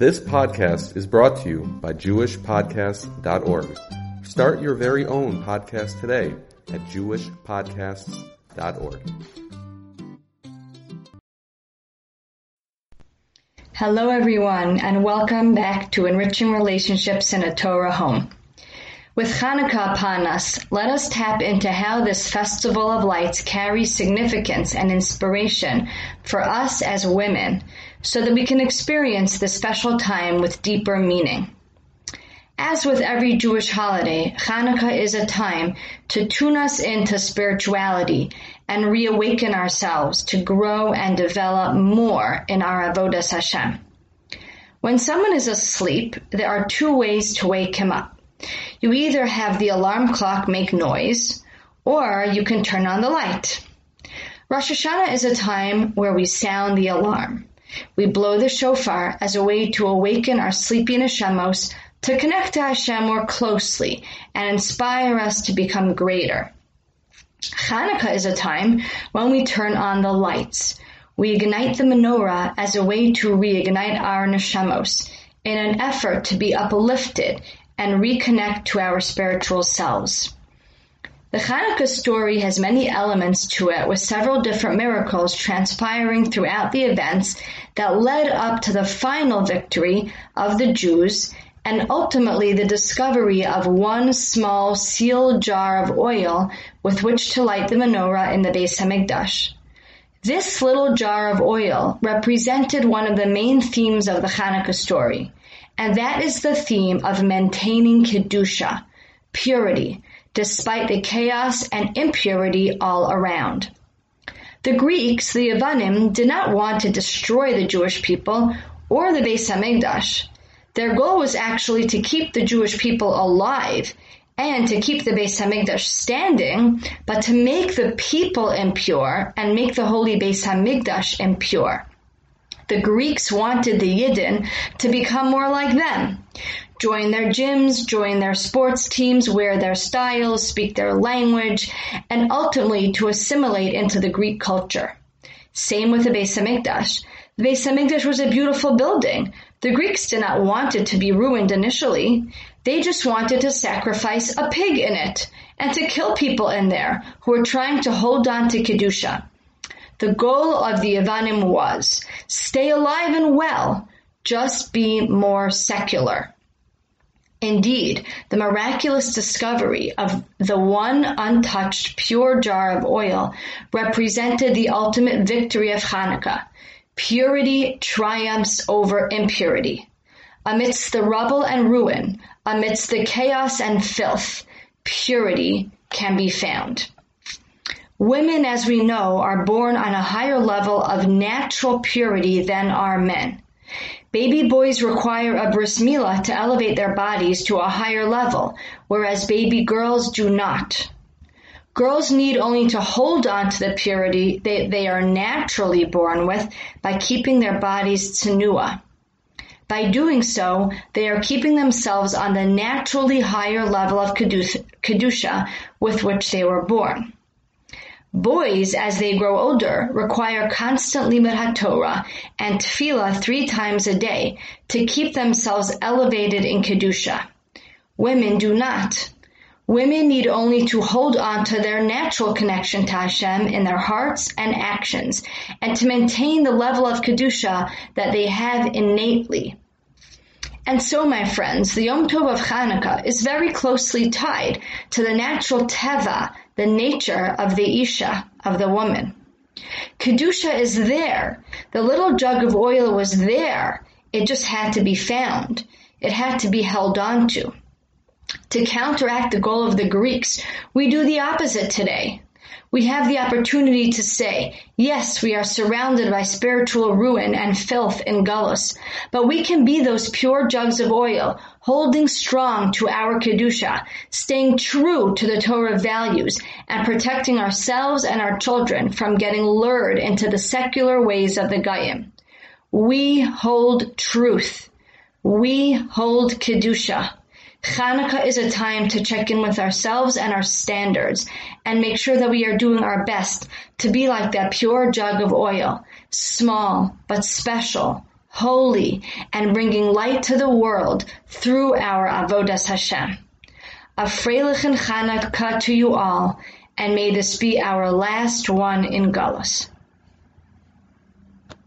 This podcast is brought to you by JewishPodcasts.org. Start your very own podcast today at JewishPodcasts.org. Hello, everyone, and welcome back to Enriching Relationships in a Torah Home. With Hanukkah upon us, let us tap into how this festival of lights carries significance and inspiration for us as women so that we can experience this special time with deeper meaning. As with every Jewish holiday, Hanukkah is a time to tune us into spirituality and reawaken ourselves to grow and develop more in our Avodas Hashem. When someone is asleep, there are two ways to wake him up. You either have the alarm clock make noise, or you can turn on the light. Rosh Hashanah is a time where we sound the alarm. We blow the shofar as a way to awaken our sleepy neshamos to connect to Hashem more closely and inspire us to become greater. Hanukkah is a time when we turn on the lights. We ignite the menorah as a way to reignite our neshamos in an effort to be uplifted and reconnect to our spiritual selves. The Hanukkah story has many elements to it with several different miracles transpiring throughout the events that led up to the final victory of the Jews and ultimately the discovery of one small sealed jar of oil with which to light the menorah in the Beis Hamikdash. This little jar of oil represented one of the main themes of the Hanukkah story, and that is the theme of maintaining Kedusha, purity, despite the chaos and impurity all around. The Greeks, the Yavanim, did not want to destroy the Jewish people or the Beis Hamikdash. Their goal was actually to keep the Jewish people alive and to keep the Beis Hamikdash standing, but to make the people impure and make the holy Beis Hamikdash impure. The Greeks wanted the Yidden to become more like them. Join their gyms, join their sports teams, wear their styles, speak their language, and ultimately to assimilate into the Greek culture. Same with the Beis Hamikdash. The Beis Hamikdash was a beautiful building. The Greeks did not want it to be ruined initially. They just wanted to sacrifice a pig in it and to kill people in there who were trying to hold on to Kedusha. The goal of the Yavanim was stay alive and well, just be more secular. Indeed, the miraculous discovery of the one untouched pure jar of oil represented the ultimate victory of Hanukkah. Purity triumphs over impurity. Amidst the rubble and ruin, amidst the chaos and filth, purity can be found. Women, as we know, are born on a higher level of natural purity than are men. Baby boys require a bris milah to elevate their bodies to a higher level, whereas baby girls do not. Girls need only to hold on to the purity they, they are naturally born with by keeping their bodies tsenua. By doing so, they are keeping themselves on the naturally higher level of kedusha with which they were born. Boys, as they grow older, require constant limud and tefillah three times a day to keep themselves elevated in kedusha. Women do not. Women need only to hold on to their natural connection to Hashem in their hearts and actions, and to maintain the level of kedusha that they have innately. And so, my friends, the Yom Tov of Hanukkah is very closely tied to the natural teva the nature of the Isha, of the woman. Kedusha is there. The little jug of oil was there. It just had to be found. It had to be held on to. To counteract the goal of the Greeks, we do the opposite today. We have the opportunity to say, yes, we are surrounded by spiritual ruin and filth in Gullus, but we can be those pure jugs of oil, holding strong to our Kedusha, staying true to the Torah values, and protecting ourselves and our children from getting lured into the secular ways of the Goyim. We hold truth. We hold Kedusha. Hanukkah is a time to check in with ourselves and our standards and make sure that we are doing our best to be like that pure jug of oil, small but special, holy, and bringing light to the world through our Avodas Hashem. A Freilichen Hanukkah to you all, and may this be our last one in Galus.